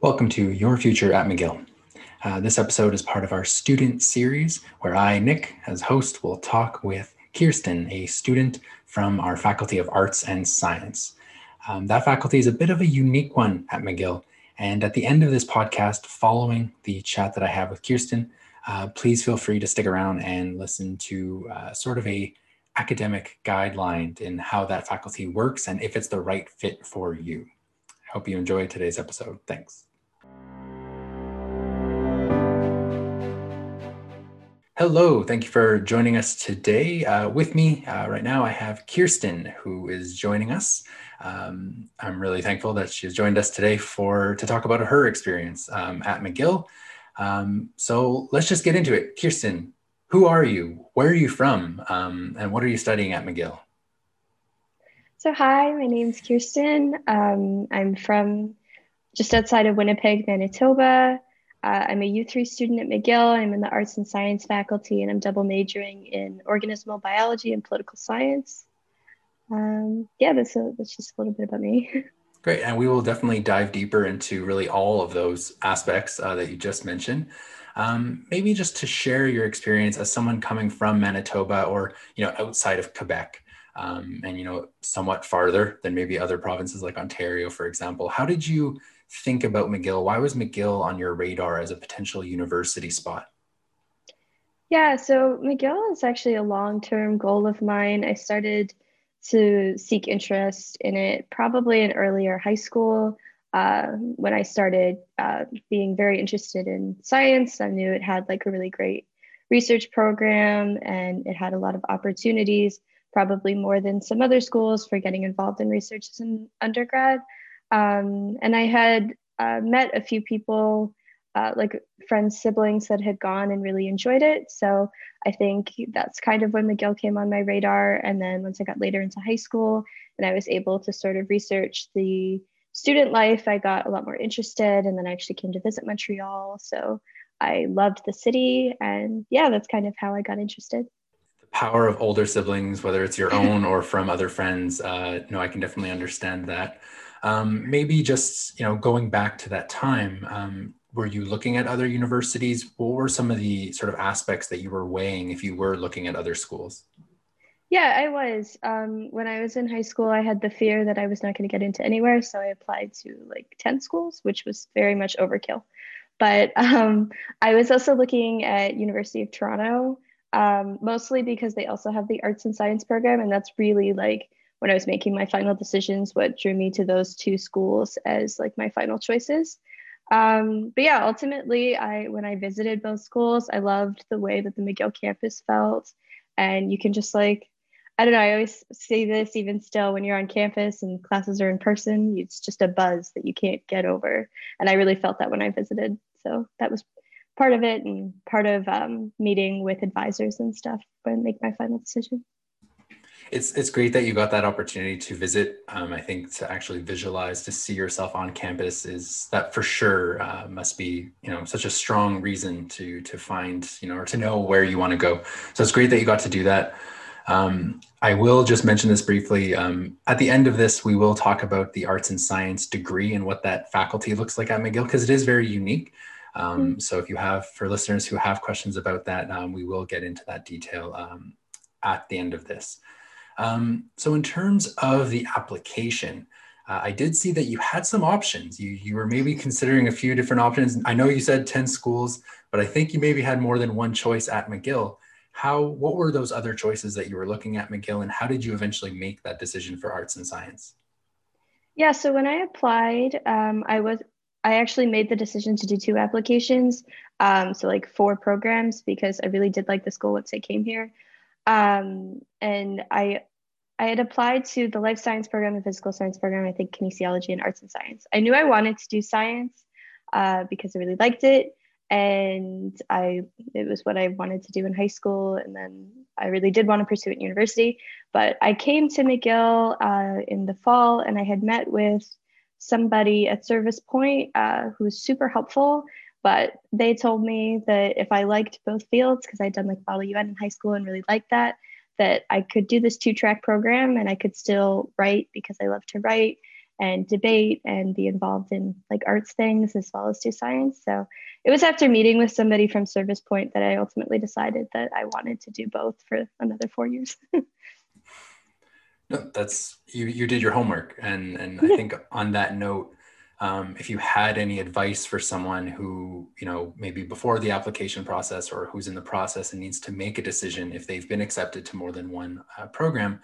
Welcome to Your Future at McGill. Uh, this episode is part of our student series where I, Nick, as host, will talk with Kirsten, a student from our Faculty of Arts and Science. Um, that faculty is a bit of a unique one at McGill. And at the end of this podcast, following the chat that I have with Kirsten, uh, please feel free to stick around and listen to uh, sort of a academic guideline in how that faculty works and if it's the right fit for you. I hope you enjoy today's episode. Thanks. Hello, thank you for joining us today. Uh, with me uh, right now, I have Kirsten, who is joining us. Um, I'm really thankful that she has joined us today for to talk about her experience um, at McGill. Um, so let's just get into it. Kirsten, who are you? Where are you from? Um, and what are you studying at McGill? So, hi, my name is Kirsten. Um, I'm from just outside of Winnipeg, Manitoba. Uh, I'm a U3 student at McGill. I'm in the arts and science faculty, and I'm double majoring in organismal biology and political science. Um, yeah, that's, a, that's just a little bit about me. Great. And we will definitely dive deeper into really all of those aspects uh, that you just mentioned. Um, maybe just to share your experience as someone coming from Manitoba or, you know, outside of Quebec um, and, you know, somewhat farther than maybe other provinces like Ontario, for example. How did you think about McGill? Why was McGill on your radar as a potential university spot? Yeah, so McGill is actually a long term goal of mine. I started to seek interest in it probably in earlier high school. Uh, when I started uh, being very interested in science, I knew it had like a really great research program and it had a lot of opportunities, probably more than some other schools for getting involved in research as an undergrad. Um, and I had uh, met a few people, uh, like friends, siblings that had gone and really enjoyed it. So I think that's kind of when McGill came on my radar. And then once I got later into high school and I was able to sort of research the student life, I got a lot more interested. And then I actually came to visit Montreal. So I loved the city. And yeah, that's kind of how I got interested The power of older siblings, whether it's your own or from other friends. Uh, no, I can definitely understand that. Um, maybe just you know going back to that time, um, were you looking at other universities? What were some of the sort of aspects that you were weighing if you were looking at other schools? Yeah, I was. Um, when I was in high school, I had the fear that I was not going to get into anywhere, so I applied to like ten schools, which was very much overkill. But um, I was also looking at University of Toronto, um, mostly because they also have the arts and science program, and that's really like when I was making my final decisions, what drew me to those two schools as like my final choices. Um, but yeah, ultimately, I when I visited both schools, I loved the way that the McGill campus felt, and you can just like, I don't know. I always say this even still when you're on campus and classes are in person, it's just a buzz that you can't get over, and I really felt that when I visited. So that was part of it, and part of um, meeting with advisors and stuff when I make my final decision it's it's great that you got that opportunity to visit. Um, I think to actually visualize to see yourself on campus is that for sure uh, must be you know such a strong reason to to find you know or to know where you want to go. So it's great that you got to do that. Um, I will just mention this briefly. Um, at the end of this, we will talk about the arts and science degree and what that faculty looks like at McGill because it is very unique. Um, mm-hmm. So if you have, for listeners who have questions about that, um, we will get into that detail um, at the end of this. Um, so in terms of the application, uh, I did see that you had some options. You, you were maybe considering a few different options. I know you said 10 schools, but I think you maybe had more than one choice at McGill. How, what were those other choices that you were looking at McGill and how did you eventually make that decision for arts and science? Yeah, so when I applied, um, I was I actually made the decision to do two applications, um, so like four programs because I really did like the school once I came here. Um, and I I had applied to the life science program, the physical science program, I think kinesiology and arts and science. I knew I wanted to do science uh, because I really liked it. And I it was what I wanted to do in high school. And then I really did want to pursue it in university. But I came to McGill uh, in the fall and I had met with somebody at Service Point uh, who was super helpful but they told me that if I liked both fields, because I'd done like Model UN in high school and really liked that, that I could do this two track program and I could still write because I love to write and debate and be involved in like arts things as well as do science. So it was after meeting with somebody from Service Point that I ultimately decided that I wanted to do both for another four years. no, that's you. You did your homework, and and I think on that note, um, if you had any advice for someone who you know maybe before the application process or who's in the process and needs to make a decision if they've been accepted to more than one uh, program,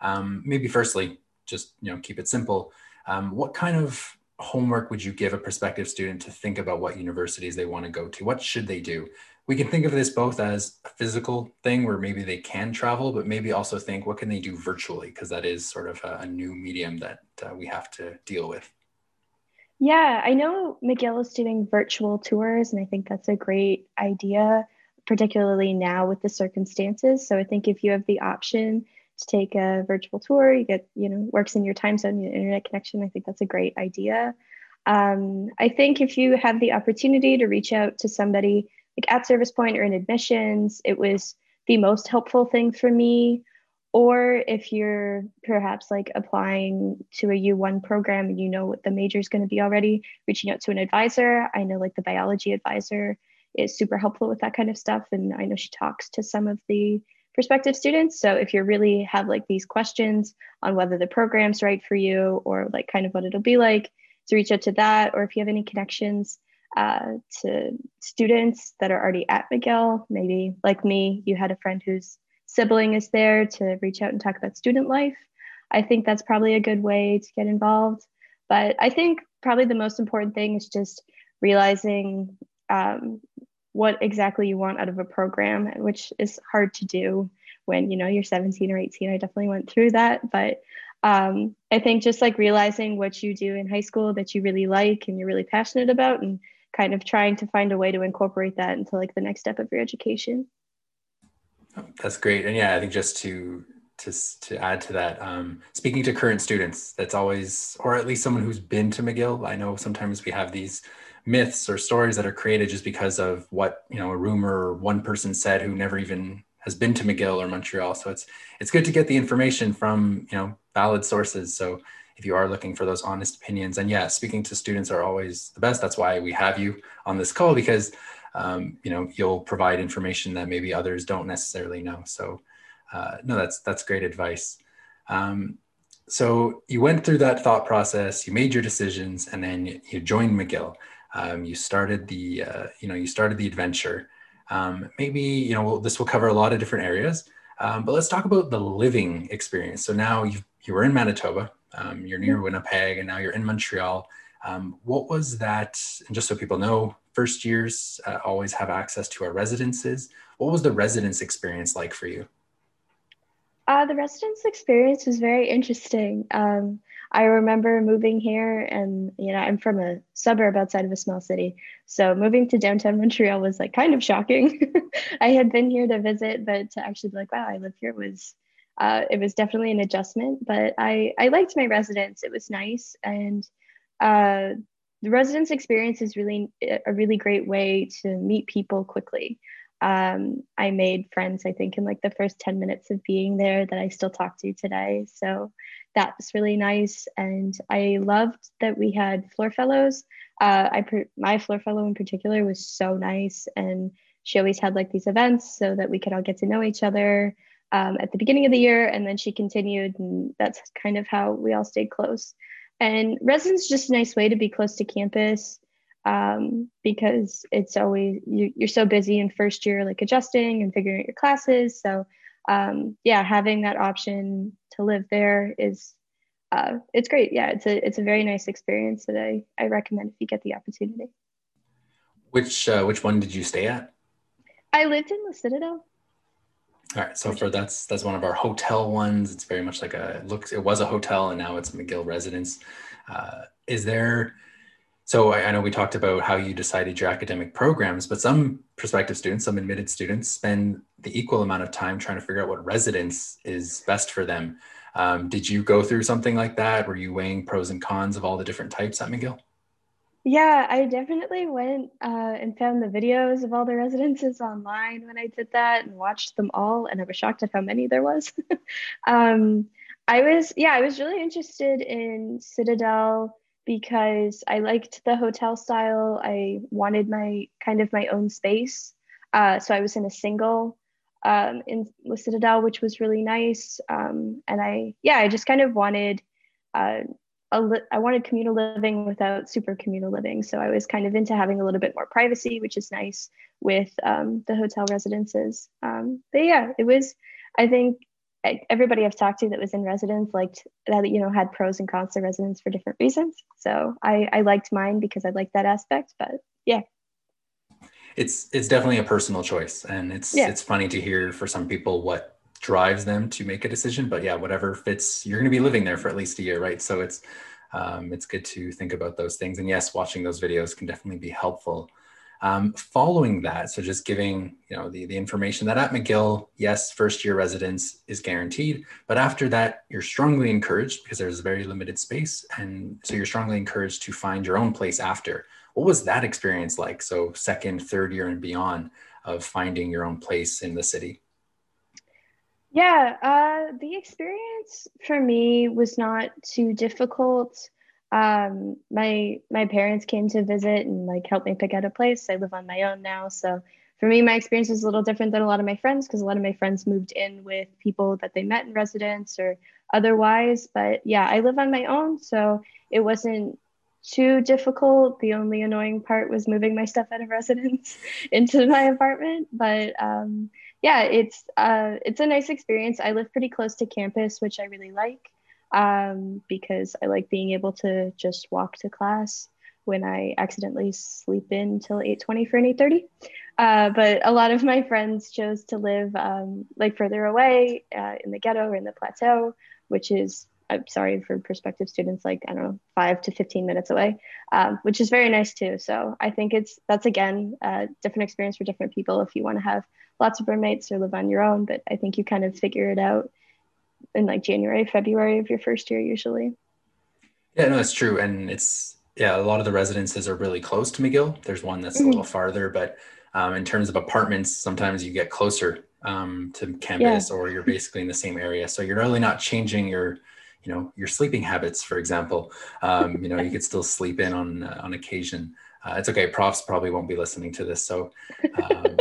um, maybe firstly just you know keep it simple um, what kind of homework would you give a prospective student to think about what universities they want to go to? What should they do? We can think of this both as a physical thing where maybe they can travel, but maybe also think what can they do virtually? Because that is sort of a, a new medium that uh, we have to deal with. Yeah, I know McGill is doing virtual tours, and I think that's a great idea, particularly now with the circumstances. So I think if you have the option to take a virtual tour. You get, you know, works in your time zone, your internet connection. I think that's a great idea. Um, I think if you have the opportunity to reach out to somebody like at Service Point or in admissions, it was the most helpful thing for me. Or if you're perhaps like applying to a U1 program and you know what the major is going to be already, reaching out to an advisor. I know like the biology advisor is super helpful with that kind of stuff. And I know she talks to some of the prospective students. So if you really have like these questions on whether the program's right for you or like kind of what it'll be like, to reach out to that. Or if you have any connections uh, to students that are already at McGill, maybe like me, you had a friend whose sibling is there to reach out and talk about student life. I think that's probably a good way to get involved. But I think probably the most important thing is just realizing um, what exactly you want out of a program, which is hard to do when you know you're 17 or 18. I definitely went through that, but um, I think just like realizing what you do in high school that you really like and you're really passionate about, and kind of trying to find a way to incorporate that into like the next step of your education. That's great, and yeah, I think just to to to add to that, um, speaking to current students, that's always, or at least someone who's been to McGill. I know sometimes we have these myths or stories that are created just because of what you know a rumor or one person said who never even has been to McGill or Montreal. So it's it's good to get the information from you know valid sources. So if you are looking for those honest opinions, and yeah, speaking to students are always the best. That's why we have you on this call because um, you know you'll provide information that maybe others don't necessarily know. So uh, no, that's that's great advice. Um, so you went through that thought process, you made your decisions, and then you joined McGill. Um, you started the uh, you know you started the adventure. Um, maybe you know this will cover a lot of different areas um, but let's talk about the living experience. So now you you were in manitoba um, you're near winnipeg and now you're in montreal. Um, what was that and just so people know first years uh, always have access to our residences what was the residence experience like for you uh, the residence experience was very interesting um, I remember moving here, and you know, I'm from a suburb outside of a small city. So moving to downtown Montreal was like kind of shocking. I had been here to visit, but to actually be like, wow, I live here was uh, it was definitely an adjustment. But I I liked my residence. It was nice, and uh, the residence experience is really a really great way to meet people quickly. Um, I made friends, I think, in like the first 10 minutes of being there that I still talk to today. So that was really nice. And I loved that we had floor fellows. Uh, I my floor fellow in particular was so nice, and she always had like these events so that we could all get to know each other um, at the beginning of the year, and then she continued, and that's kind of how we all stayed close. And residence just a nice way to be close to campus um, because it's always you, you're so busy in first year, like adjusting and figuring out your classes. So um, yeah, having that option to live there is uh, it's great. Yeah, it's a it's a very nice experience that I I recommend if you get the opportunity. Which uh, which one did you stay at? I lived in the Citadel. All right, so for that's that's one of our hotel ones. It's very much like a looks. It was a hotel, and now it's McGill residence. Uh, is there so I, I, know we talked about how you decided your academic programs, but some prospective students, some admitted students spend the equal amount of time trying to figure out what residence is best for them. Um, did you go through something like that? Were you weighing pros and cons of all the different types at McGill? Yeah, I definitely went uh, and found the videos of all the residences online when I did that and watched them all, and I was shocked at how many there was. um, I was, yeah, I was really interested in Citadel because I liked the hotel style. I wanted my kind of my own space. Uh, so I was in a single um, in with Citadel, which was really nice. Um, and I, yeah, I just kind of wanted, uh, li- I wanted communal living without super communal living. So I was kind of into having a little bit more privacy, which is nice with um, the hotel residences. Um, but yeah, it was, I think everybody I've talked to that was in residence liked that, you know, had pros and cons to residence for different reasons. So I, I liked mine because I liked that aspect, but yeah. It's, it's definitely a personal choice and it's, yeah. it's funny to hear for some people what drives them to make a decision, but yeah, whatever fits, you're going to be living there for at least a year. Right. So it's, um, it's good to think about those things. And yes, watching those videos can definitely be helpful. Um, following that, so just giving you know the, the information that at McGill, yes, first year residence is guaranteed, but after that, you're strongly encouraged because there's very limited space, and so you're strongly encouraged to find your own place after. What was that experience like? So second, third year, and beyond of finding your own place in the city. Yeah, uh, the experience for me was not too difficult. Um my my parents came to visit and like helped me pick out a place. I live on my own now so for me my experience was a little different than a lot of my friends because a lot of my friends moved in with people that they met in residence or otherwise but yeah i live on my own so it wasn't too difficult. The only annoying part was moving my stuff out of residence into my apartment but um yeah it's uh it's a nice experience i live pretty close to campus which i really like um, because I like being able to just walk to class when I accidentally sleep in till 8:20 for an 8:30. Uh, but a lot of my friends chose to live um, like further away uh, in the ghetto or in the plateau, which is I'm sorry for prospective students, like I don't know, five to 15 minutes away, um, which is very nice too. So I think it's that's again a different experience for different people. If you want to have lots of roommates or live on your own, but I think you kind of figure it out in like January, February of your first year usually. Yeah, no, that's true. And it's, yeah, a lot of the residences are really close to McGill. There's one that's mm-hmm. a little farther, but um, in terms of apartments, sometimes you get closer um, to campus yeah. or you're basically in the same area. So you're really not changing your, you know, your sleeping habits, for example. Um, you know, you could still sleep in on, uh, on occasion. Uh, it's okay. Profs probably won't be listening to this. So um,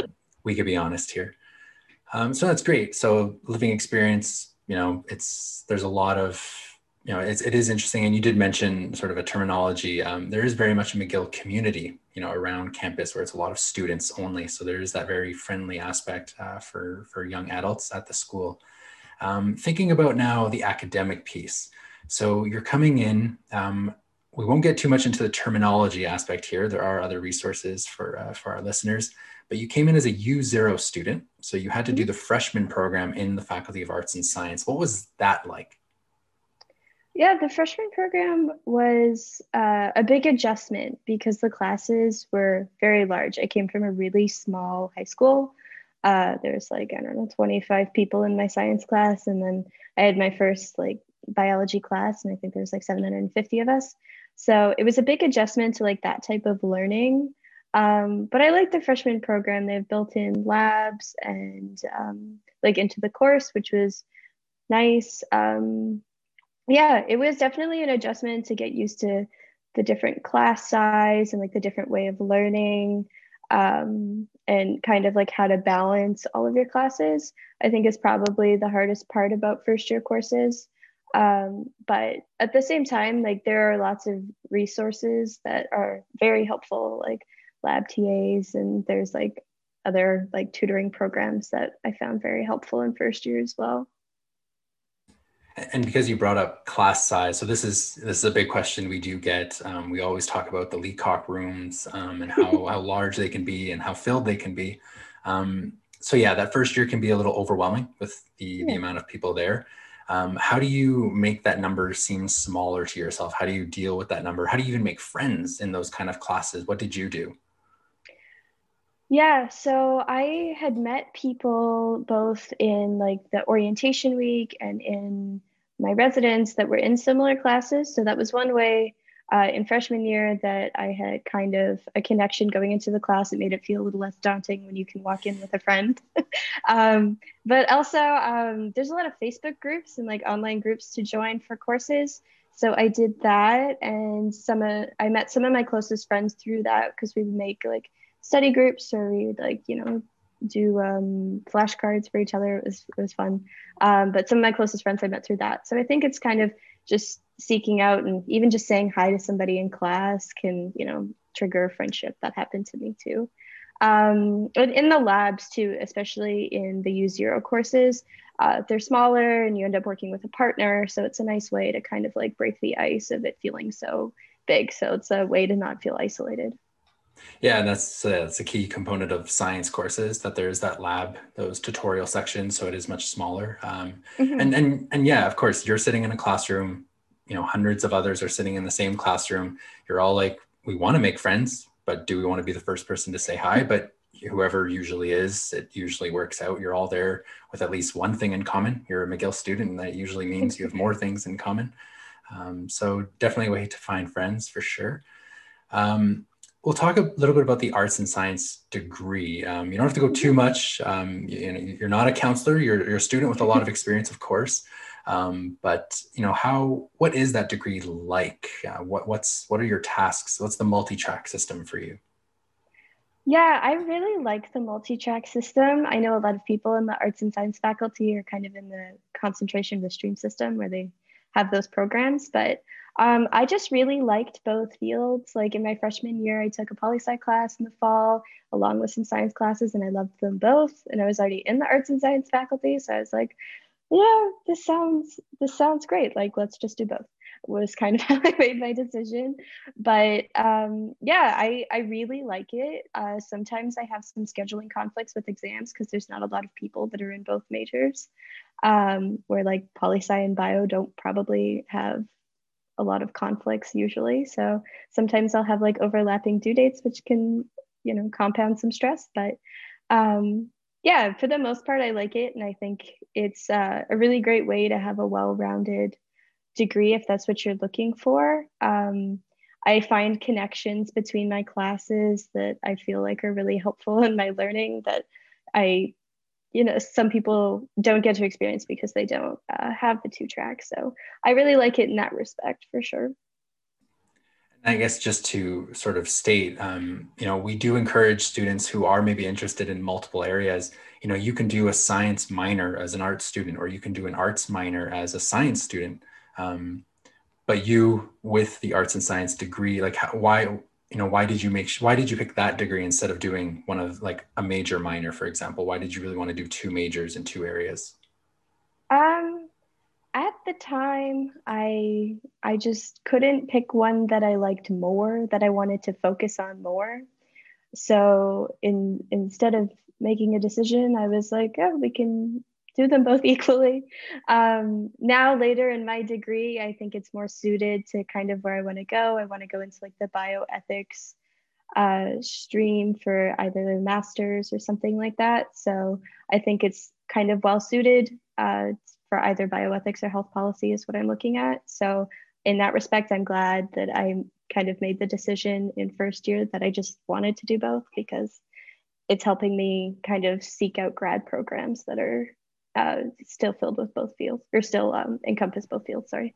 we could be honest here. Um, so that's great. So living experience, you know, it's there's a lot of you know, it's, it is interesting. And you did mention sort of a terminology. Um, there is very much a McGill community, you know, around campus where it's a lot of students only. So there is that very friendly aspect uh, for, for young adults at the school. Um, thinking about now the academic piece. So you're coming in, um, we won't get too much into the terminology aspect here. There are other resources for, uh, for our listeners but you came in as a U0 student. So you had to do mm-hmm. the freshman program in the Faculty of Arts and Science. What was that like? Yeah, the freshman program was uh, a big adjustment because the classes were very large. I came from a really small high school. Uh, there was like, I don't know, 25 people in my science class. And then I had my first like biology class, and I think there was like 750 of us. So it was a big adjustment to like that type of learning. Um, but I like the freshman program. They have built in labs and um, like into the course, which was nice. Um, yeah, it was definitely an adjustment to get used to the different class size and like the different way of learning um, and kind of like how to balance all of your classes. I think is probably the hardest part about first year courses. Um, but at the same time, like there are lots of resources that are very helpful. Like lab TAs and there's like other like tutoring programs that I found very helpful in first year as well. And because you brought up class size, so this is this is a big question we do get. Um, we always talk about the Leacock rooms um, and how how large they can be and how filled they can be. Um, so yeah, that first year can be a little overwhelming with the yeah. the amount of people there. Um, how do you make that number seem smaller to yourself? How do you deal with that number? How do you even make friends in those kind of classes? What did you do? Yeah, so I had met people both in like the orientation week and in my residence that were in similar classes. So that was one way uh, in freshman year that I had kind of a connection going into the class. It made it feel a little less daunting when you can walk in with a friend. um, but also, um, there's a lot of Facebook groups and like online groups to join for courses. So I did that, and some of, I met some of my closest friends through that because we would make like study groups or we would like you know do um, flashcards for each other. It was, it was fun. Um, but some of my closest friends I met through that. So I think it's kind of just seeking out and even just saying hi to somebody in class can, you know, trigger a friendship. That happened to me too. Um, in the labs too, especially in the U0 courses, uh, they're smaller and you end up working with a partner. So it's a nice way to kind of like break the ice of it feeling so big. So it's a way to not feel isolated. Yeah, and that's uh, that's a key component of science courses that there's that lab, those tutorial sections, so it is much smaller. Um, mm-hmm. And and and yeah, of course, you're sitting in a classroom. You know, hundreds of others are sitting in the same classroom. You're all like, we want to make friends, but do we want to be the first person to say hi? But whoever usually is, it usually works out. You're all there with at least one thing in common. You're a McGill student, and that usually means you have more things in common. Um, so definitely a way to find friends for sure. Um, we'll talk a little bit about the arts and science degree. Um, you don't have to go too much. Um, you, you're not a counselor. You're, you're, a student with a lot of experience, of course. Um, but you know how what is that degree like? Uh, what what's what are your tasks? What's the multi-track system for you? Yeah, I really like the multi-track system. I know a lot of people in the arts and science faculty are kind of in the concentration the stream system where they have those programs, but um, I just really liked both fields. Like in my freshman year, I took a poli sci class in the fall along with some science classes, and I loved them both. And I was already in the arts and science faculty, so I was like, "Yeah, this sounds this sounds great. Like, let's just do both." Was kind of how I made my decision. But um, yeah, I I really like it. Uh, sometimes I have some scheduling conflicts with exams because there's not a lot of people that are in both majors. Um, where like poli sci and bio don't probably have a lot of conflicts usually. So sometimes I'll have like overlapping due dates, which can, you know, compound some stress. But um, yeah, for the most part, I like it. And I think it's uh, a really great way to have a well rounded degree if that's what you're looking for. Um, I find connections between my classes that I feel like are really helpful in my learning that I you know some people don't get to experience because they don't uh, have the two tracks so i really like it in that respect for sure I guess just to sort of state, um, you know, we do encourage students who are maybe interested in multiple areas. You know, you can do a science minor as an arts student, or you can do an arts minor as a science student. Um, but you, with the arts and science degree, like, how, why you know why did you make why did you pick that degree instead of doing one of like a major minor for example? Why did you really want to do two majors in two areas? Um at the time i i just couldn't pick one that i liked more that i wanted to focus on more. So in instead of making a decision i was like oh we can do them both equally. Um, now, later in my degree, I think it's more suited to kind of where I want to go. I want to go into like the bioethics uh, stream for either a master's or something like that. So I think it's kind of well suited uh, for either bioethics or health policy, is what I'm looking at. So, in that respect, I'm glad that I kind of made the decision in first year that I just wanted to do both because it's helping me kind of seek out grad programs that are uh, still filled with both fields or still um, encompass both fields. Sorry.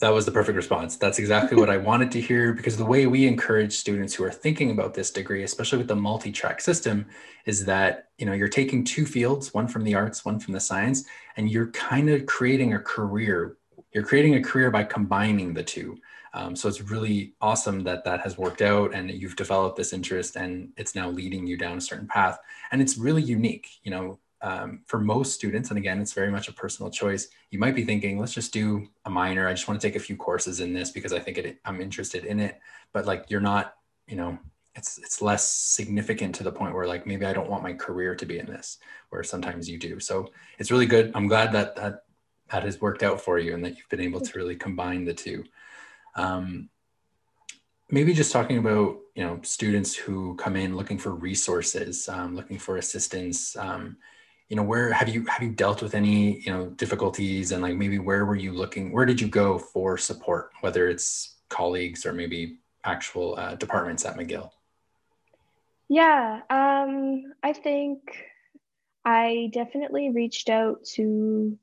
That was the perfect response. That's exactly what I wanted to hear because the way we encourage students who are thinking about this degree, especially with the multi-track system, is that you know you're taking two fields, one from the arts, one from the science, and you're kind of creating a career. You're creating a career by combining the two. Um, so it's really awesome that that has worked out and you've developed this interest and it's now leading you down a certain path. And it's really unique. You know, um, for most students, and again, it's very much a personal choice. You might be thinking, let's just do a minor. I just want to take a few courses in this because I think it, I'm interested in it. But like, you're not, you know, it's it's less significant to the point where like maybe I don't want my career to be in this, where sometimes you do. So it's really good. I'm glad that that that has worked out for you and that you've been able to really combine the two. Um, maybe just talking about you know students who come in looking for resources, um, looking for assistance. Um, you know where have you have you dealt with any you know difficulties? And like maybe where were you looking where did you go for support whether it's colleagues or maybe actual uh, departments at mcgill? Yeah um, i think i definitely reached out to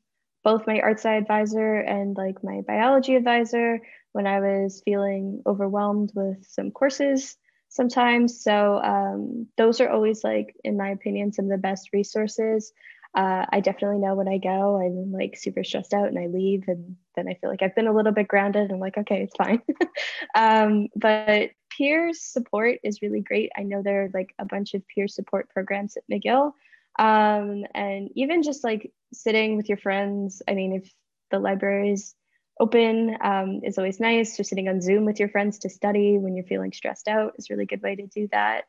both my art advisor and like my biology advisor when i was feeling overwhelmed with some courses sometimes. So um, those are always like, in my opinion, some of the best resources. Uh, I definitely know when I go, I'm like super stressed out and I leave, and then I feel like I've been a little bit grounded. And like, okay, it's fine. um, but peer support is really great. I know there are like a bunch of peer support programs at McGill. Um, and even just like sitting with your friends. I mean, if the library is open um, is always nice. Just sitting on Zoom with your friends to study when you're feeling stressed out is a really good way to do that.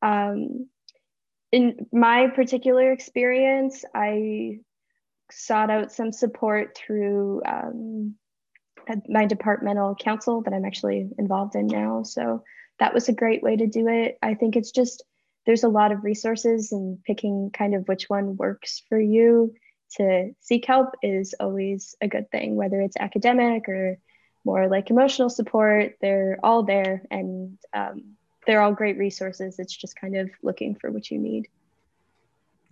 Um, in my particular experience, I sought out some support through um, my departmental council that I'm actually involved in now. So that was a great way to do it. I think it's just there's a lot of resources and picking kind of which one works for you to seek help is always a good thing, whether it's academic or more like emotional support. They're all there and um, they're all great resources. It's just kind of looking for what you need.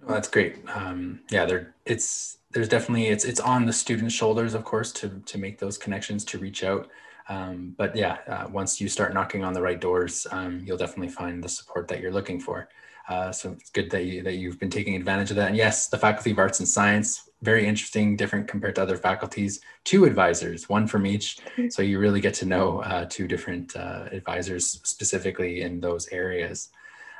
Well, that's great. Um, yeah, there it's there's definitely it's it's on the student's shoulders, of course, to to make those connections to reach out. Um, but yeah, uh, once you start knocking on the right doors, um, you'll definitely find the support that you're looking for. Uh, so it's good that you that you've been taking advantage of that. And yes, the Faculty of Arts and Science, very interesting, different compared to other faculties. Two advisors, one from each. So you really get to know uh, two different uh, advisors specifically in those areas.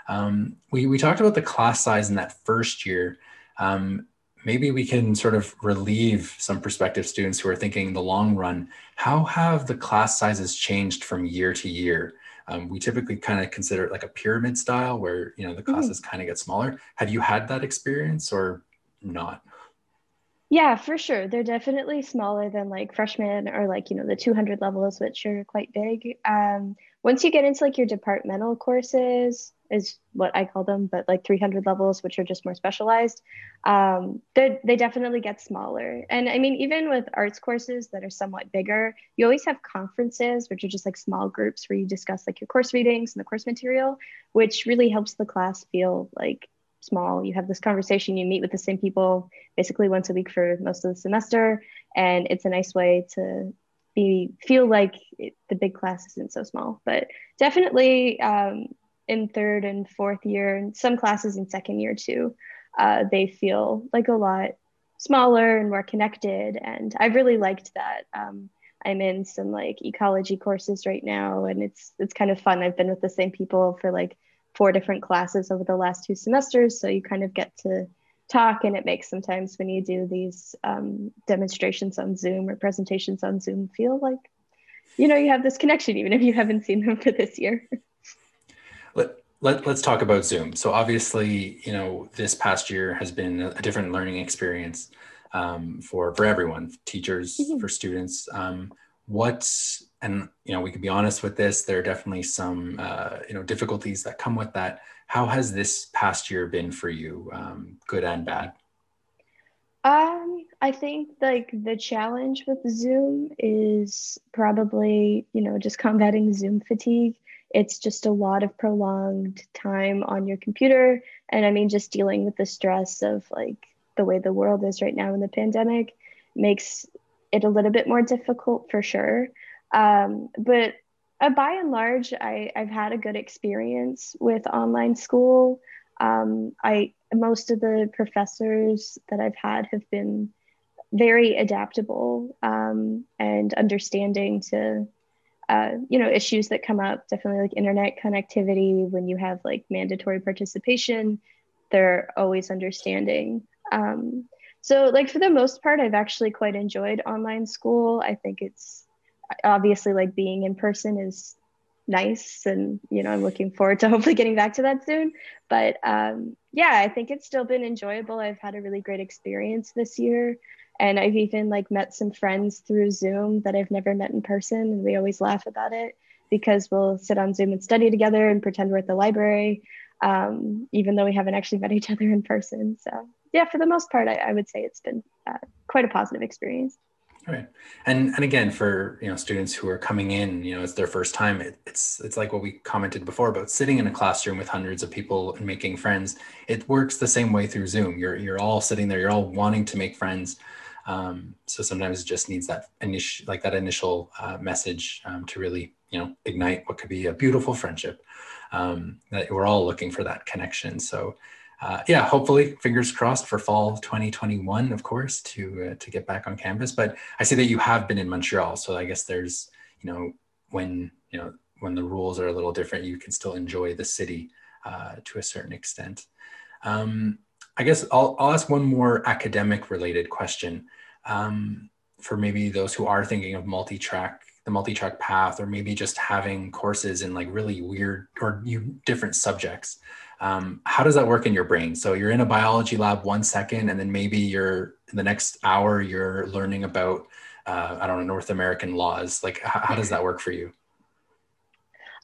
Um, we we talked about the class size in that first year. Um, maybe we can sort of relieve some prospective students who are thinking the long run. How have the class sizes changed from year to year? Um, we typically kind of consider it like a pyramid style where you know the classes mm-hmm. kind of get smaller. Have you had that experience or not? Yeah, for sure. They're definitely smaller than like freshmen or like, you know, the 200 levels, which are quite big. Um, once you get into like your departmental courses, is what I call them, but like 300 levels, which are just more specialized, um, they definitely get smaller. And I mean, even with arts courses that are somewhat bigger, you always have conferences, which are just like small groups where you discuss like your course readings and the course material, which really helps the class feel like small. You have this conversation, you meet with the same people basically once a week for most of the semester. And it's a nice way to be feel like it, the big class isn't so small. But definitely um, in third and fourth year, and some classes in second year too, uh, they feel like a lot smaller and more connected. And I've really liked that. Um, I'm in some like ecology courses right now, and it's it's kind of fun. I've been with the same people for like four different classes over the last two semesters, so you kind of get to talk, and it makes sometimes when you do these um, demonstrations on Zoom or presentations on Zoom feel like you know you have this connection even if you haven't seen them for this year. Let, let's talk about Zoom. So obviously, you know, this past year has been a different learning experience um, for for everyone, teachers, mm-hmm. for students. Um, what and you know we can be honest with this there are definitely some uh, you know difficulties that come with that how has this past year been for you um, good and bad um i think like the challenge with zoom is probably you know just combating zoom fatigue it's just a lot of prolonged time on your computer and i mean just dealing with the stress of like the way the world is right now in the pandemic makes it a little bit more difficult for sure. Um, but uh, by and large, I, I've had a good experience with online school. Um, I most of the professors that I've had have been very adaptable um, and understanding to uh, you know issues that come up. Definitely like internet connectivity when you have like mandatory participation, they're always understanding. Um, so, like, for the most part, I've actually quite enjoyed online school. I think it's obviously like being in person is nice. And, you know, I'm looking forward to hopefully getting back to that soon. But um, yeah, I think it's still been enjoyable. I've had a really great experience this year. And I've even like met some friends through Zoom that I've never met in person. And we always laugh about it because we'll sit on Zoom and study together and pretend we're at the library, um, even though we haven't actually met each other in person. So yeah, for the most part, I, I would say it's been uh, quite a positive experience. Right. And and again, for you know students who are coming in, you know, it's their first time. It, it's it's like what we commented before about sitting in a classroom with hundreds of people and making friends. It works the same way through Zoom. You're you're all sitting there. You're all wanting to make friends. Um, so sometimes it just needs that initial like that initial uh, message um, to really you know ignite what could be a beautiful friendship. Um, that we're all looking for that connection. So uh, yeah, hopefully, fingers crossed for fall 2021, of course, to uh, to get back on campus. But I see that you have been in Montreal, so I guess there's you know when you know when the rules are a little different, you can still enjoy the city uh, to a certain extent. Um, I guess I'll, I'll ask one more academic related question um, for maybe those who are thinking of multi-track the multi-track path or maybe just having courses in like really weird or different subjects. Um, how does that work in your brain? So you're in a biology lab one second and then maybe you're in the next hour you're learning about uh, i don't know north american laws. Like how does that work for you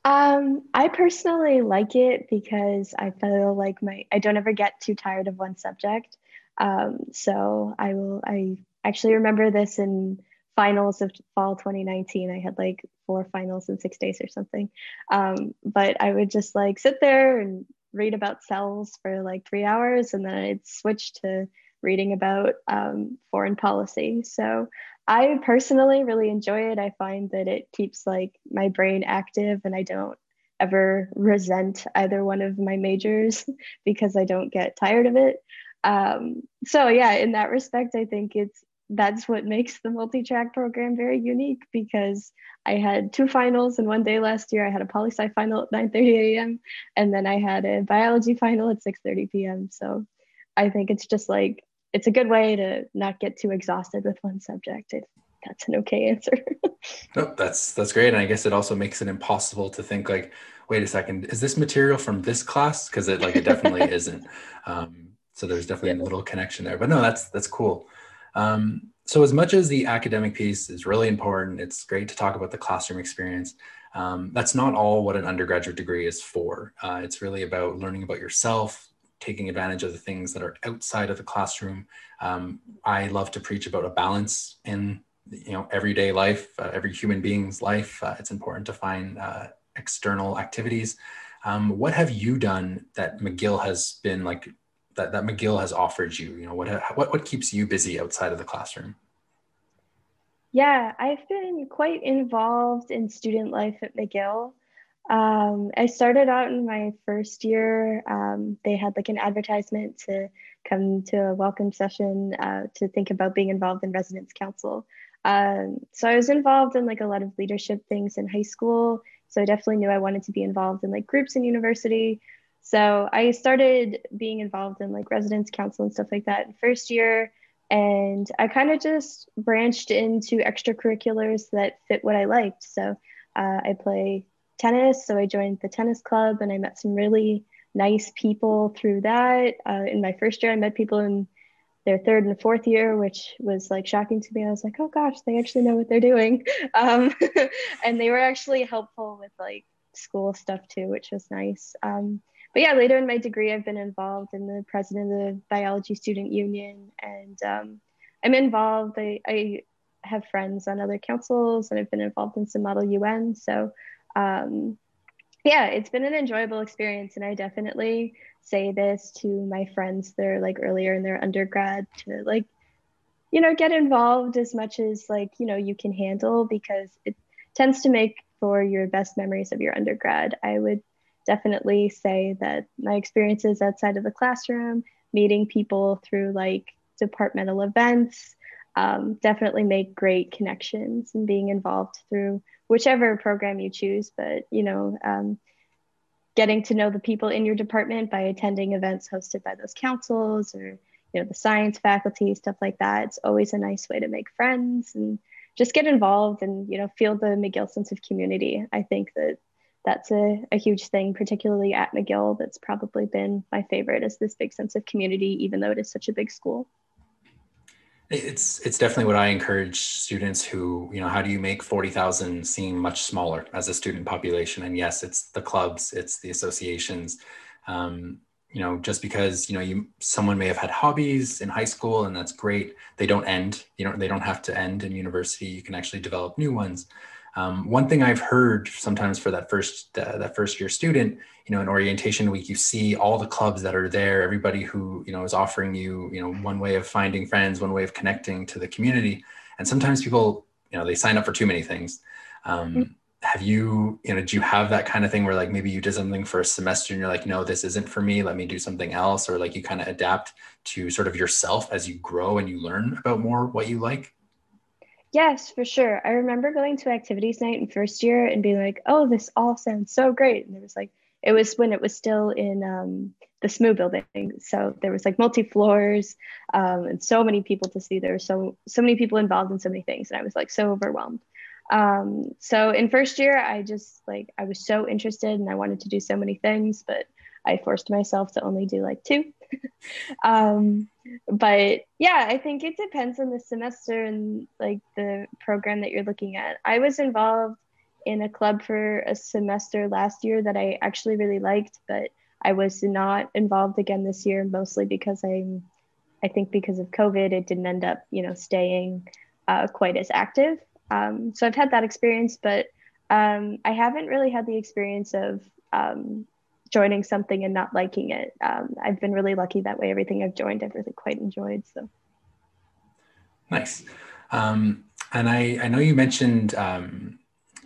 um, I personally like it because I feel like my I don't ever get too tired of one subject. Um, so I will I actually remember this in finals of fall 2019. I had like four finals in six days or something. Um, but I would just like sit there and read about cells for like three hours and then I'd switch to reading about um, foreign policy. So I personally really enjoy it. I find that it keeps like my brain active and I don't ever resent either one of my majors because I don't get tired of it. Um, so yeah, in that respect, I think it's that's what makes the multi-track program very unique because I had two finals in one day last year. I had a poli sci final at 9:30 a.m. and then I had a biology final at 6:30 p.m. So I think it's just like it's a good way to not get too exhausted with one subject. If that's an okay answer. no, that's that's great, and I guess it also makes it impossible to think like, wait a second, is this material from this class? Because it like it definitely isn't. Um, so there's definitely yeah. a little connection there. But no, that's that's cool. Um, so as much as the academic piece is really important, it's great to talk about the classroom experience. Um, that's not all what an undergraduate degree is for. Uh, it's really about learning about yourself, taking advantage of the things that are outside of the classroom. Um, I love to preach about a balance in you know everyday life, uh, every human being's life. Uh, it's important to find uh, external activities. Um, what have you done that McGill has been like that, that McGill has offered you? You know, what, what, what keeps you busy outside of the classroom? Yeah, I've been quite involved in student life at McGill. Um, I started out in my first year. Um, they had like an advertisement to come to a welcome session uh, to think about being involved in residence council. Um, so I was involved in like a lot of leadership things in high school. So I definitely knew I wanted to be involved in like groups in university. So I started being involved in like residence council and stuff like that in first year. And I kind of just branched into extracurriculars that fit what I liked. So uh, I play tennis. So I joined the tennis club and I met some really nice people through that. Uh, in my first year, I met people in their third and fourth year, which was like shocking to me. I was like, oh gosh, they actually know what they're doing. Um, and they were actually helpful with like school stuff too, which was nice. Um, but yeah, later in my degree, I've been involved in the president of the biology student union, and um, I'm involved. I, I, have friends on other councils, and I've been involved in some Model UN. So um, yeah, it's been an enjoyable experience, and I definitely say this to my friends that are like earlier in their undergrad to like, you know, get involved as much as like you know you can handle because it tends to make for your best memories of your undergrad. I would definitely say that my experiences outside of the classroom, meeting people through like departmental events, um, definitely make great connections and being involved through whichever program you choose. But, you know, um, getting to know the people in your department by attending events hosted by those councils or, you know, the science faculty, stuff like that. It's always a nice way to make friends and just get involved and, you know, feel the McGill sense of community. I think that that's a, a huge thing, particularly at McGill. That's probably been my favorite is this big sense of community, even though it is such a big school. It's it's definitely what I encourage students who you know how do you make forty thousand seem much smaller as a student population? And yes, it's the clubs, it's the associations. Um, you know just because you know you someone may have had hobbies in high school and that's great they don't end you know they don't have to end in university you can actually develop new ones um, one thing I've heard sometimes for that first uh, that first year student, you know, in orientation week, you see all the clubs that are there, everybody who you know is offering you, you know, one way of finding friends, one way of connecting to the community, and sometimes people, you know, they sign up for too many things. Um, mm-hmm. Have you, you know, do you have that kind of thing where like maybe you did something for a semester and you're like, no, this isn't for me. Let me do something else, or like you kind of adapt to sort of yourself as you grow and you learn about more what you like. Yes, for sure. I remember going to activities night in first year and being like, oh, this all sounds so great. And it was like, it was when it was still in um, the SSMU building. So there was like multi floors um, and so many people to see. There were so, so many people involved in so many things. And I was like so overwhelmed. Um, so in first year, I just like, I was so interested and I wanted to do so many things, but I forced myself to only do like two. um, but yeah, I think it depends on the semester and like the program that you're looking at. I was involved in a club for a semester last year that I actually really liked, but I was not involved again this year, mostly because I'm, I think because of COVID, it didn't end up, you know, staying uh, quite as active. Um, so I've had that experience, but um, I haven't really had the experience of um, joining something and not liking it. Um, I've been really lucky that way. Everything I've joined, I've really quite enjoyed. So nice. Um, and I, I know you mentioned, um,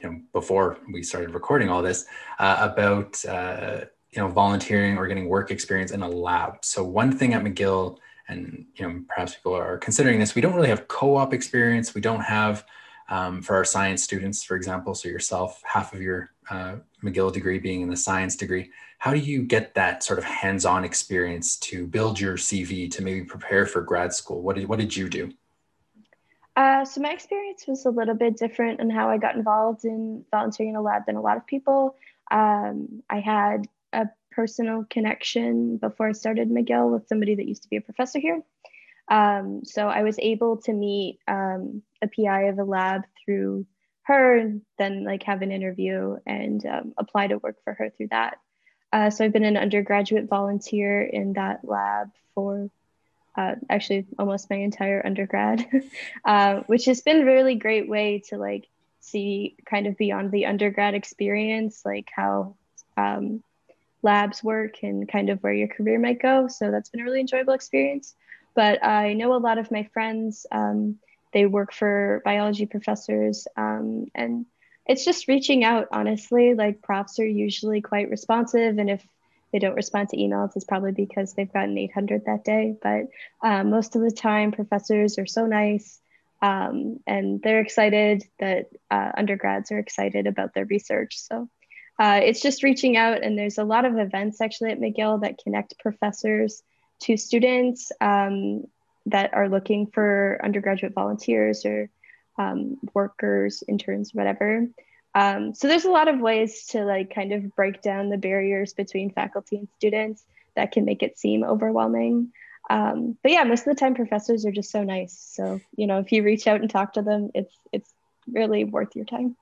you know, before we started recording all this uh, about, uh, you know, volunteering or getting work experience in a lab. So one thing at McGill, and you know, perhaps people are considering this, we don't really have co-op experience. We don't have um, for our science students, for example. So yourself, half of your uh, McGill degree being in the science degree how do you get that sort of hands-on experience to build your CV to maybe prepare for grad school? What did what did you do? Uh, so my experience was a little bit different in how I got involved in volunteering in a lab than a lot of people. Um, I had a personal connection before I started McGill with somebody that used to be a professor here. Um, so I was able to meet um, a PI of the lab through her, and then like have an interview and um, apply to work for her through that. Uh, so I've been an undergraduate volunteer in that lab for uh, actually almost my entire undergrad, uh, which has been a really great way to like see kind of beyond the undergrad experience, like how um, labs work and kind of where your career might go. So that's been a really enjoyable experience. But I know a lot of my friends, um, they work for biology professors um, and it's just reaching out honestly like profs are usually quite responsive and if they don't respond to emails it's probably because they've gotten 800 that day but um, most of the time professors are so nice um, and they're excited that uh, undergrads are excited about their research so uh, it's just reaching out and there's a lot of events actually at mcgill that connect professors to students um, that are looking for undergraduate volunteers or um, workers, interns, whatever. Um, so there's a lot of ways to like kind of break down the barriers between faculty and students that can make it seem overwhelming. Um, but yeah, most of the time professors are just so nice. So you know, if you reach out and talk to them, it's it's really worth your time.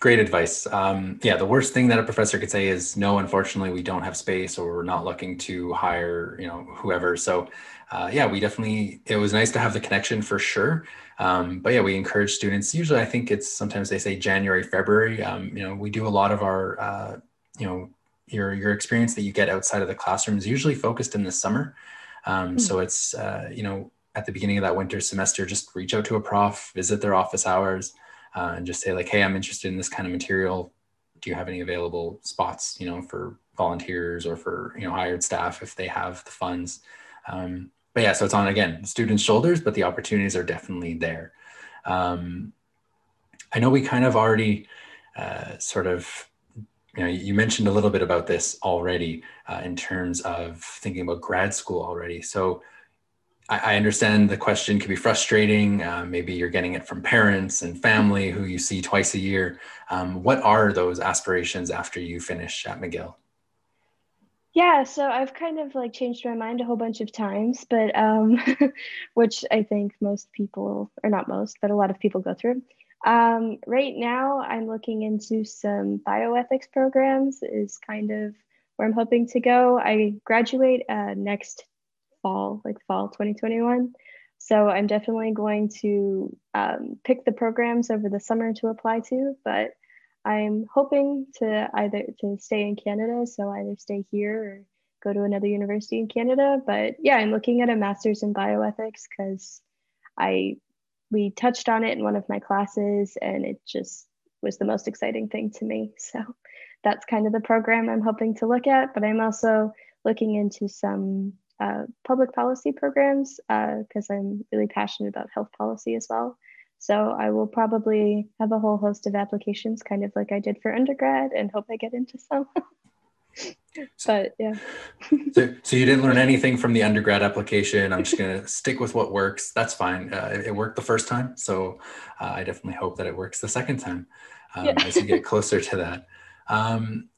Great advice. Um, yeah, the worst thing that a professor could say is no. Unfortunately, we don't have space, or we're not looking to hire, you know, whoever. So, uh, yeah, we definitely. It was nice to have the connection for sure. Um, but yeah, we encourage students. Usually, I think it's sometimes they say January, February. Um, you know, we do a lot of our, uh, you know, your your experience that you get outside of the classroom is usually focused in the summer. Um, mm So it's uh, you know at the beginning of that winter semester, just reach out to a prof, visit their office hours, uh, and just say like, hey, I'm interested in this kind of material. Do you have any available spots? You know, for volunteers or for you know hired staff if they have the funds. Um, but yeah, so it's on again students' shoulders, but the opportunities are definitely there. Um, I know we kind of already uh, sort of, you know, you mentioned a little bit about this already uh, in terms of thinking about grad school already. So I, I understand the question can be frustrating. Uh, maybe you're getting it from parents and family who you see twice a year. Um, what are those aspirations after you finish at McGill? Yeah, so I've kind of like changed my mind a whole bunch of times, but um, which I think most people, or not most, but a lot of people go through. Um, right now, I'm looking into some bioethics programs, is kind of where I'm hoping to go. I graduate uh, next fall, like fall 2021. So I'm definitely going to um, pick the programs over the summer to apply to, but I'm hoping to either to stay in Canada, so either stay here or go to another university in Canada. But yeah, I'm looking at a master's in bioethics because I we touched on it in one of my classes and it just was the most exciting thing to me. So that's kind of the program I'm hoping to look at. But I'm also looking into some uh, public policy programs because uh, I'm really passionate about health policy as well. So I will probably have a whole host of applications, kind of like I did for undergrad, and hope I get into some. but yeah. so, so you didn't learn anything from the undergrad application. I'm just gonna stick with what works. That's fine. Uh, it, it, worked the first time, so uh, I definitely hope that it works the second time um, yeah. as you get closer to that. Um,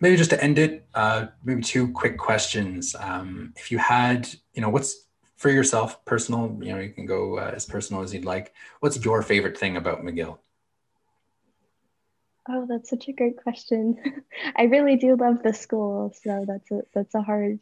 maybe just to end it, uh, maybe two quick questions. Um, if you had, you know, what's for yourself, personal, you know, you can go uh, as personal as you'd like. What's your favorite thing about McGill? Oh, that's such a great question. I really do love the school, so that's a that's a hard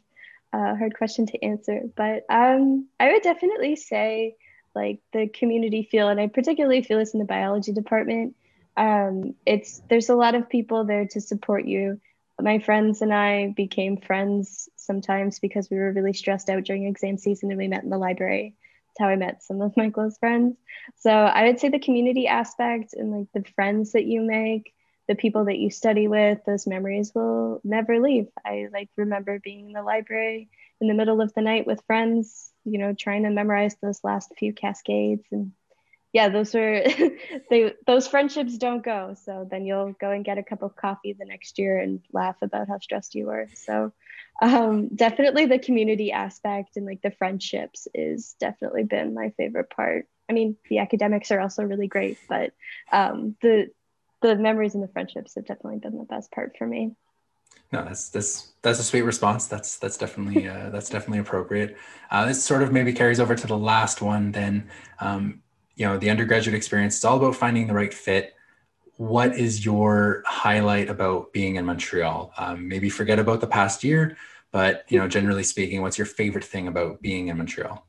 uh, hard question to answer. But um, I would definitely say like the community feel, and I particularly feel this in the biology department. Um, it's there's a lot of people there to support you my friends and I became friends sometimes because we were really stressed out during exam season and we met in the library. That's how I met some of my close friends. So I would say the community aspect and like the friends that you make, the people that you study with, those memories will never leave. I like remember being in the library in the middle of the night with friends, you know, trying to memorize those last few cascades and yeah, those are they those friendships don't go. So then you'll go and get a cup of coffee the next year and laugh about how stressed you were. So um, definitely the community aspect and like the friendships is definitely been my favorite part. I mean, the academics are also really great, but um, the the memories and the friendships have definitely been the best part for me. No, that's that's that's a sweet response. That's that's definitely uh, that's definitely appropriate. Uh, this sort of maybe carries over to the last one. Then, um, you know the undergraduate experience it's all about finding the right fit. What is your highlight about being in montreal? Um, maybe forget about the past year but you know generally speaking what's your favorite thing about being in montreal?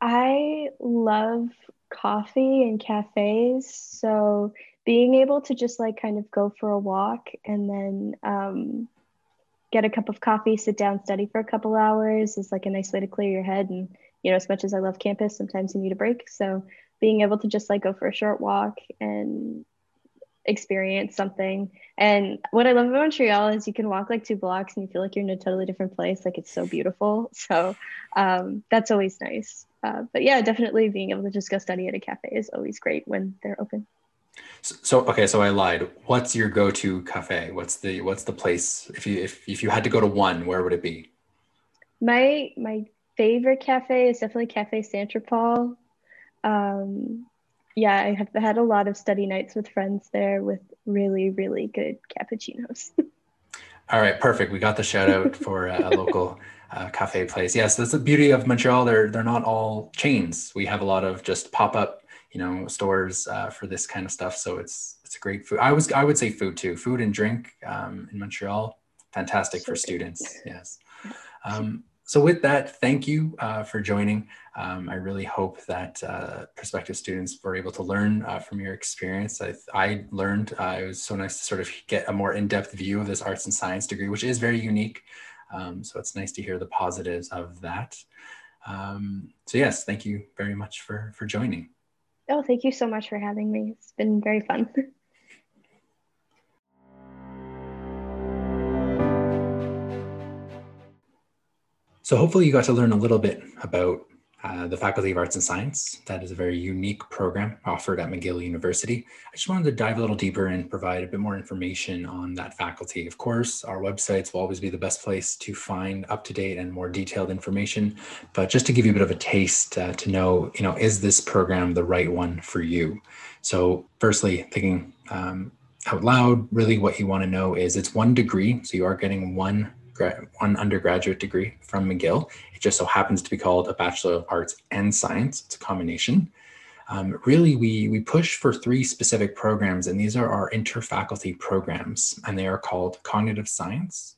I love coffee and cafes so being able to just like kind of go for a walk and then um, get a cup of coffee sit down study for a couple hours is like a nice way to clear your head and you know, as much as I love campus, sometimes you need a break. So being able to just like go for a short walk and experience something. And what I love about Montreal is you can walk like two blocks and you feel like you're in a totally different place. Like it's so beautiful. So um, that's always nice. Uh, but yeah, definitely being able to just go study at a cafe is always great when they're open. So, so okay, so I lied. What's your go-to cafe? What's the what's the place? If you if if you had to go to one, where would it be? My my favorite cafe is definitely Cafe Paul. Um, yeah, I have had a lot of study nights with friends there with really, really good cappuccinos. All right, perfect. We got the shout out for a local uh, cafe place. Yes, that's the beauty of Montreal. They're they're not all chains. We have a lot of just pop up, you know, stores uh, for this kind of stuff. So it's it's a great food. I was I would say food too. Food and drink um, in Montreal, fantastic so for good. students. Yes. Um, so with that, thank you uh, for joining. Um, I really hope that uh, prospective students were able to learn uh, from your experience. I, I learned uh, it was so nice to sort of get a more in-depth view of this arts and science degree, which is very unique. Um, so it's nice to hear the positives of that. Um, so yes, thank you very much for, for joining. Oh, thank you so much for having me. It's been very fun. So hopefully you got to learn a little bit about uh, the Faculty of Arts and Science. That is a very unique program offered at McGill University. I just wanted to dive a little deeper and provide a bit more information on that faculty. Of course, our websites will always be the best place to find up-to-date and more detailed information. But just to give you a bit of a taste uh, to know, you know, is this program the right one for you? So firstly, thinking um, out loud, really what you want to know is it's one degree. So you are getting one one undergraduate degree from McGill. It just so happens to be called a Bachelor of Arts and Science. It's a combination. Um, really, we, we push for three specific programs, and these are our interfaculty programs, and they are called Cognitive Science,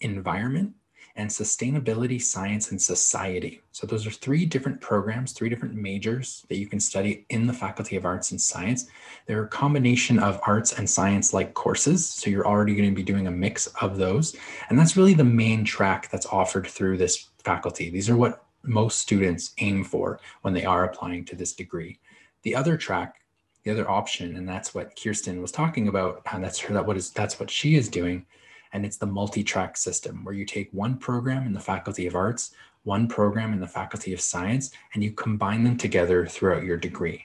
Environment, and Sustainability, Science, and Society. So those are three different programs, three different majors that you can study in the Faculty of Arts and Science. They're a combination of arts and science-like courses, so you're already going to be doing a mix of those. And that's really the main track that's offered through this faculty. These are what most students aim for when they are applying to this degree. The other track, the other option, and that's what Kirsten was talking about, and that's her that what is that's what she is doing, and it's the multi-track system where you take one program in the Faculty of Arts, one program in the Faculty of Science, and you combine them together throughout your degree.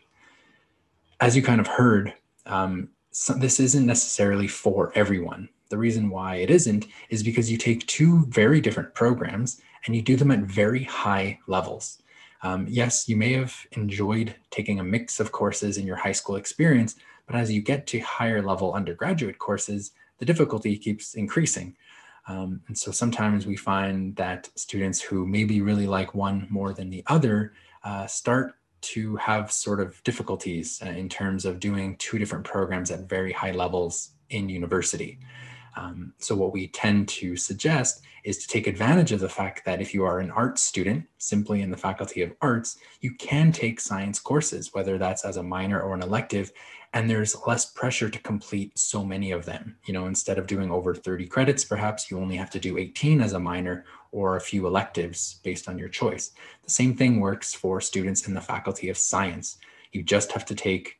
As you kind of heard, um, so this isn't necessarily for everyone. The reason why it isn't is because you take two very different programs and you do them at very high levels. Um, yes, you may have enjoyed taking a mix of courses in your high school experience, but as you get to higher level undergraduate courses, the difficulty keeps increasing. Um, and so sometimes we find that students who maybe really like one more than the other uh, start to have sort of difficulties uh, in terms of doing two different programs at very high levels in university. Um, so what we tend to suggest is to take advantage of the fact that if you are an art student, simply in the Faculty of Arts, you can take science courses, whether that's as a minor or an elective, and there's less pressure to complete so many of them. You know, instead of doing over 30 credits, perhaps you only have to do 18 as a minor or a few electives based on your choice. The same thing works for students in the Faculty of Science. You just have to take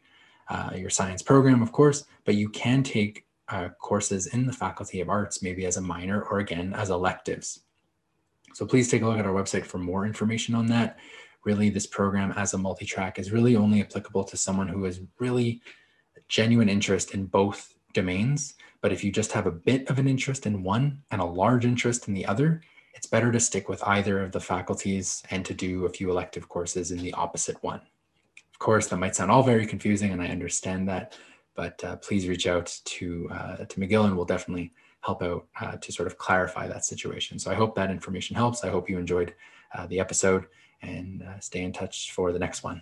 uh, your science program, of course, but you can take uh, courses in the Faculty of Arts, maybe as a minor or again as electives. So please take a look at our website for more information on that. Really, this program as a multi-track is really only applicable to someone who has really genuine interest in both domains. But if you just have a bit of an interest in one and a large interest in the other, it's better to stick with either of the faculties and to do a few elective courses in the opposite one. Of course, that might sound all very confusing, and I understand that but uh, please reach out to uh, to McGill and we'll definitely help out uh, to sort of clarify that situation. So I hope that information helps. I hope you enjoyed uh, the episode and stay in touch for the next one.